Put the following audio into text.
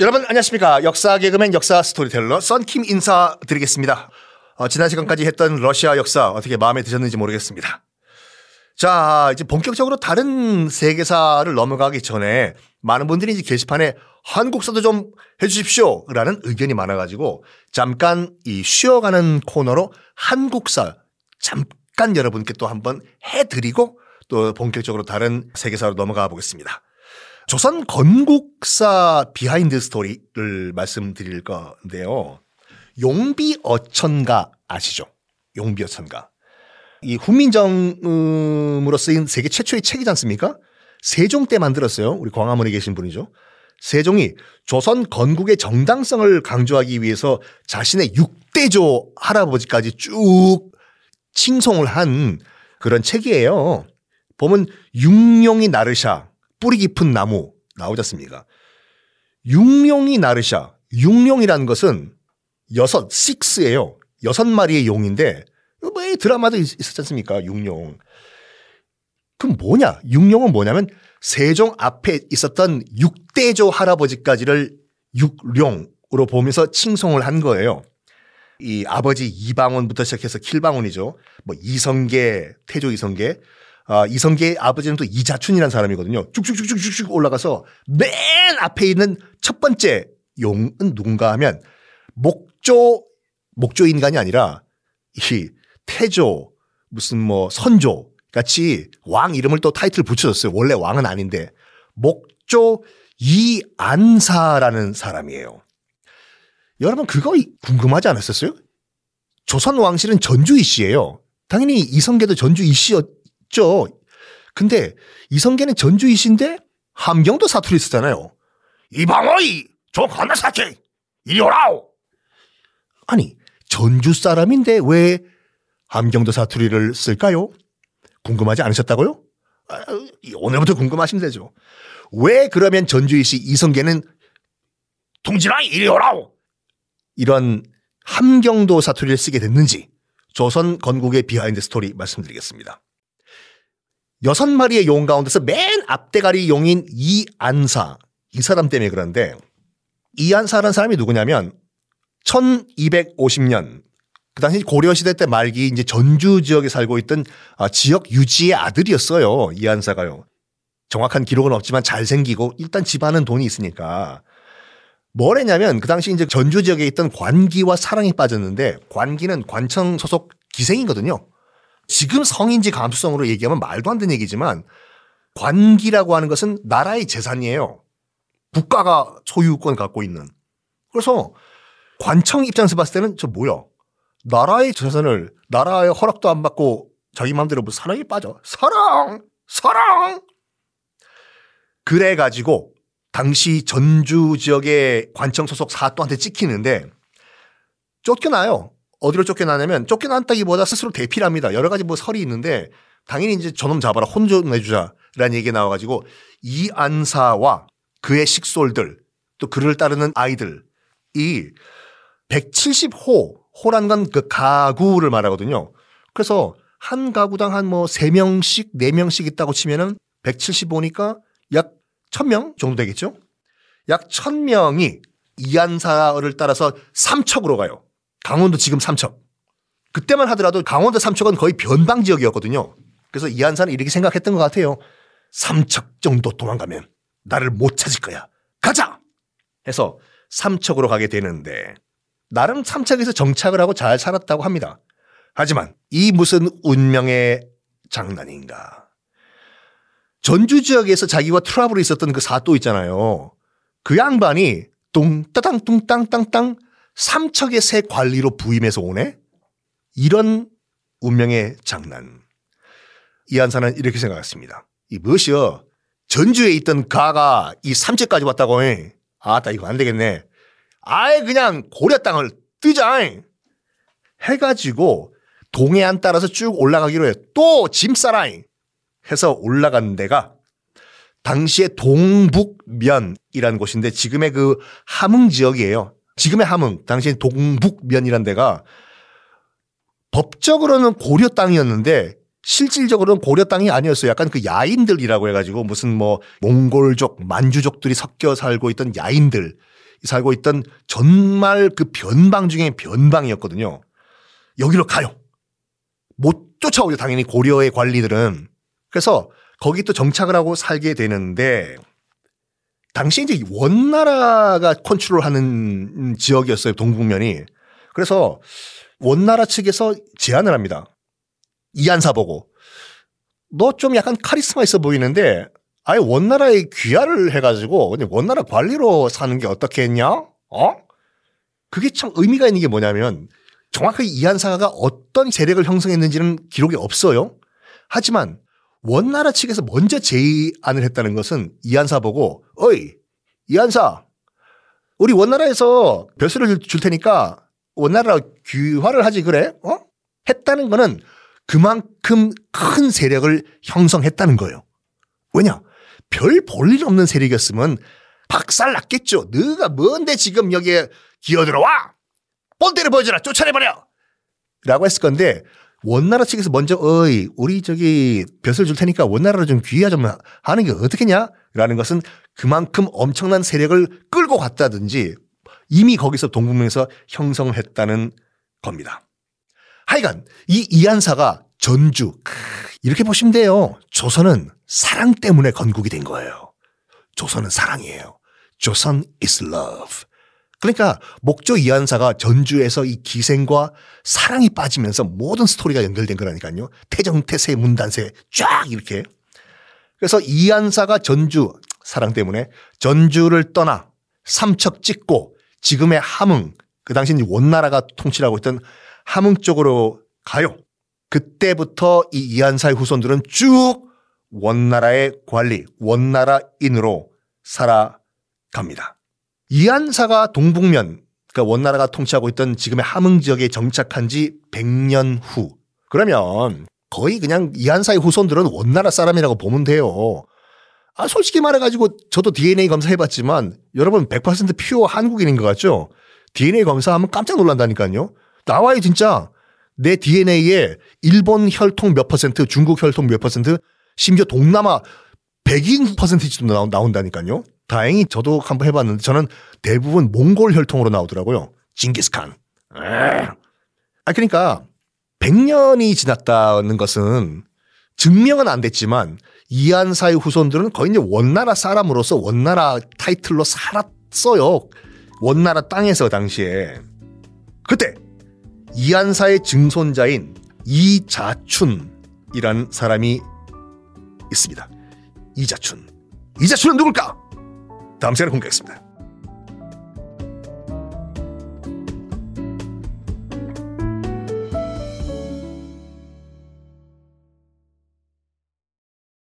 여러분 안녕하십니까 역사 개그맨 역사 스토리텔러 썬킴 인사드리겠습니다. 어, 지난 시간까지 했던 러시아 역사 어떻게 마음에 드셨는지 모르겠습니다. 자 이제 본격적으로 다른 세계사를 넘어가기 전에 많은 분들이 이제 게시판에 한국사도 좀 해주십시오 라는 의견이 많아가지고 잠깐 이 쉬어가는 코너로 한국사 잠깐 여러분께 또 한번 해드리고 또 본격적으로 다른 세계사로 넘어가 보겠습니다. 조선 건국사 behind story를 말씀드릴 건데요. 용비 어천가 아시죠? 용비 어천가. 이 훈민정음으로 쓰인 세계 최초의 책이지 않습니까? 세종 때 만들었어요. 우리 광화문에 계신 분이죠. 세종이 조선 건국의 정당성을 강조하기 위해서 자신의 육대조 할아버지까지 쭉 칭송을 한 그런 책이에요. 보면 육룡이 나르샤 뿌리 깊은 나무 나오지 않습니까? 육룡이 나르샤 육룡이라는 것은 여섯 식스예요. 여섯 마리의 용인데 뭐 드라마도 있었지 않습니까? 육룡. 그럼 뭐냐? 육룡은 뭐냐면 세종 앞에 있었던 육대조 할아버지까지를 육룡으로 보면서 칭송을 한 거예요. 이 아버지 이방원부터 시작해서 킬방원이죠. 뭐 이성계, 태조 이성계, 아, 이성계의 아버지는 또 이자춘이라는 사람이거든요. 쭉쭉쭉쭉쭉 올라가서 맨 앞에 있는 첫 번째 용은 누군가 하면 목조, 목조 인간이 아니라 이 태조, 무슨 뭐 선조 같이 왕 이름을 또 타이틀 붙여줬어요. 원래 왕은 아닌데. 목조 이안사라는 사람이에요. 여러분 그거 궁금하지 않았었어요? 조선 왕실은 전주 이씨예요. 당연히 이성계도 전주 이씨 였 있죠. 근데 이성계는 전주이신데 함경도 사투리 쓰잖아요. 이방어이 조건나사키 이리 오라오. 아니 전주 사람인데 왜 함경도 사투리를 쓸까요? 궁금하지 않으셨다고요? 아, 오늘부터 궁금하시면 되죠. 왜 그러면 전주 이씨 이성계는 동진아 이리 오라오. 이런 함경도 사투리를 쓰게 됐는지 조선 건국의 behind story 말씀드리겠습니다. 여섯 마리의 용 가운데서 맨 앞대가리 용인 이안사 이 사람 때문에 그런데 이안사라는 사람이 누구냐면 1250년 그 당시 고려시대 때 말기 이제 전주 지역에 살고 있던 아, 지역 유지의 아들이었어요. 이안사가요. 정확한 기록은 없지만 잘생기고 일단 집안은 돈이 있으니까 뭘 했냐면 그 당시 이제 전주 지역에 있던 관기와 사랑에 빠졌는데 관기는 관청 소속 기생이거든요. 지금 성인지 감수성으로 얘기하면 말도 안 되는 얘기지만 관기라고 하는 것은 나라의 재산이에요. 국가가 소유권 갖고 있는. 그래서 관청 입장에서 봤을 때는 저 뭐야? 나라의 재산을 나라의 허락도 안 받고 자기 마음대로 뭐 사랑에 빠져. 사랑! 사랑! 그래가지고 당시 전주 지역의 관청 소속 사또한테 찍히는데 쫓겨나요. 어디로 쫓겨나냐면 쫓겨난다기보다 스스로 대피를 합니다. 여러 가지 뭐 설이 있는데 당연히 이제 저놈 잡아라 혼 좀 내주자라는 얘기가 나와가지고 이 안사와 그의 식솔들 또 그를 따르는 아이들 이 170호 호란 건 그 가구를 말하거든요. 그래서 한 가구당 한 뭐 3명씩 4명씩 있다고 치면은 175니까 약 1000명 정도 되겠죠? 약 1000명이 이안사를 따라서 삼척으로 가요. 강원도 지금 삼척. 그때만 하더라도 강원도 삼척은 거의 변방 지역이었거든요. 그래서 이한산은 이렇게 생각했던 것 같아요. 삼척 정도 도망가면 나를 못 찾을 거야. 가자! 해서 삼척으로 가게 되는데 나름 삼척에서 정착을 하고 잘 살았다고 합니다. 하지만 이 무슨 운명의 장난인가. 전주 지역에서 자기와 트러블이 있었던 그 사또 있잖아요. 그 양반이 뚱따당 뚱땅땅땅 삼척의 새 관리로 부임해서 오네? 이런 운명의 장난. 이한사는 이렇게 생각했습니다. 이 무엇이여? 전주에 있던 가가 이 삼척까지 왔다고 해. 아따, 이거 안 되겠네. 아예 그냥 고려 땅을 뜨자. 해가지고 동해안 따라서 쭉 올라가기로 해. 또 짐 싸라. 해서 올라간 데가 당시의 동북면이라는 곳인데 지금의 그 함흥 지역이에요. 지금의 함흥, 당시 동북면이란 데가 법적으로는 고려 땅이었는데 실질적으로는 고려 땅이 아니었어요. 약간 그 야인들이라고 해가지고 무슨 뭐 몽골족, 만주족들이 섞여 살고 있던 야인들 살고 있던 정말 그 변방 중에 변방이었거든요. 여기로 가요. 못 쫓아오죠. 당연히 고려의 관리들은. 그래서 거기 또 정착을 하고 살게 되는데 당시 이제 원나라가 컨트롤하는 지역이었어요. 동북면이. 그래서 원나라 측에서 제안을 합니다. 이한사 보고 너 좀 약간 카리스마 있어 보이는데 아예 원나라에 귀화를 해가지고 원나라 관리로 사는 게 어떻겠냐? 어? 그게 참 의미가 있는 게 뭐냐면 정확하게 이한사가 어떤 세력을 형성했는지는 기록이 없어요. 하지만 원나라 측에서 먼저 제안을 했다는 것은 이한사 보고 어이 이한사 우리 원나라에서 벼슬을 줄 테니까 원나라 귀화를 하지 그래? 어? 했다는 거는 그만큼 큰 세력을 형성했다는 거예요. 왜냐? 별 볼 일 없는 세력이었으면 박살 났겠죠. 너가 뭔데 지금 여기에 기어들어와? 본때를 보여줘라. 쫓아내버려. 라고 했을 건데 원나라 측에서 먼저 어이 우리 저기 벼슬 줄 테니까 원나라로 좀좀 하는 게 어떻겠냐? 라는 것은 그만큼 엄청난 세력을 끌고 갔다든지 이미 거기서 동북면에서 형성을 했다는 겁니다. 하여간 이 이한사가 전주 이렇게 보시면 돼요. 조선은 사랑 때문에 건국이 된 거예요. 조선은 사랑이에요. 조선 is love. 그러니까 목조 이한사가 전주에서 이 기생과 사랑이 빠지면서 모든 스토리가 연결된 거라니까요. 태정태세 문단세 쫙 이렇게. 그래서 이한사가 전주 사랑 때문에 전주를 떠나 삼척 찍고 지금의 함흥 그 당시 원나라가 통치하고 있던 함흥 쪽으로 가요. 그때부터 이 이한사의 후손들은 쭉 원나라의 관리, 원나라인으로 살아갑니다. 이한사가 동북면, 그러니까 원나라가 통치하고 있던 지금의 함흥 지역에 정착한 지 100년 후. 그러면 거의 그냥 이한사의 후손들은 원나라 사람이라고 보면 돼요. 아, 솔직히 말해가지고 저도 DNA 검사해봤지만 여러분 100% 퓨어 한국인인 것 같죠? DNA 검사하면 깜짝 놀란다니까요. 나와요, 진짜. 내 DNA에 일본 혈통 몇 퍼센트, 중국 혈통 몇 퍼센트, 심지어 동남아 백인 퍼센티지도 나온다니까요. 다행히 저도 한번 해봤는데 저는 대부분 몽골 혈통으로 나오더라고요. 징기스칸. 아, 그러니까 100년이 지났다는 것은 증명은 안 됐지만 이한사의 후손들은 거의 이제 원나라 사람으로서 원나라 타이틀로 살았어요. 원나라 땅에서 당시에. 그때 이한사의 증손자인 이자춘이라는 사람이 있습니다. 이자춘. 이자춘은 누굴까? 다음 시간에 공개하겠습니다.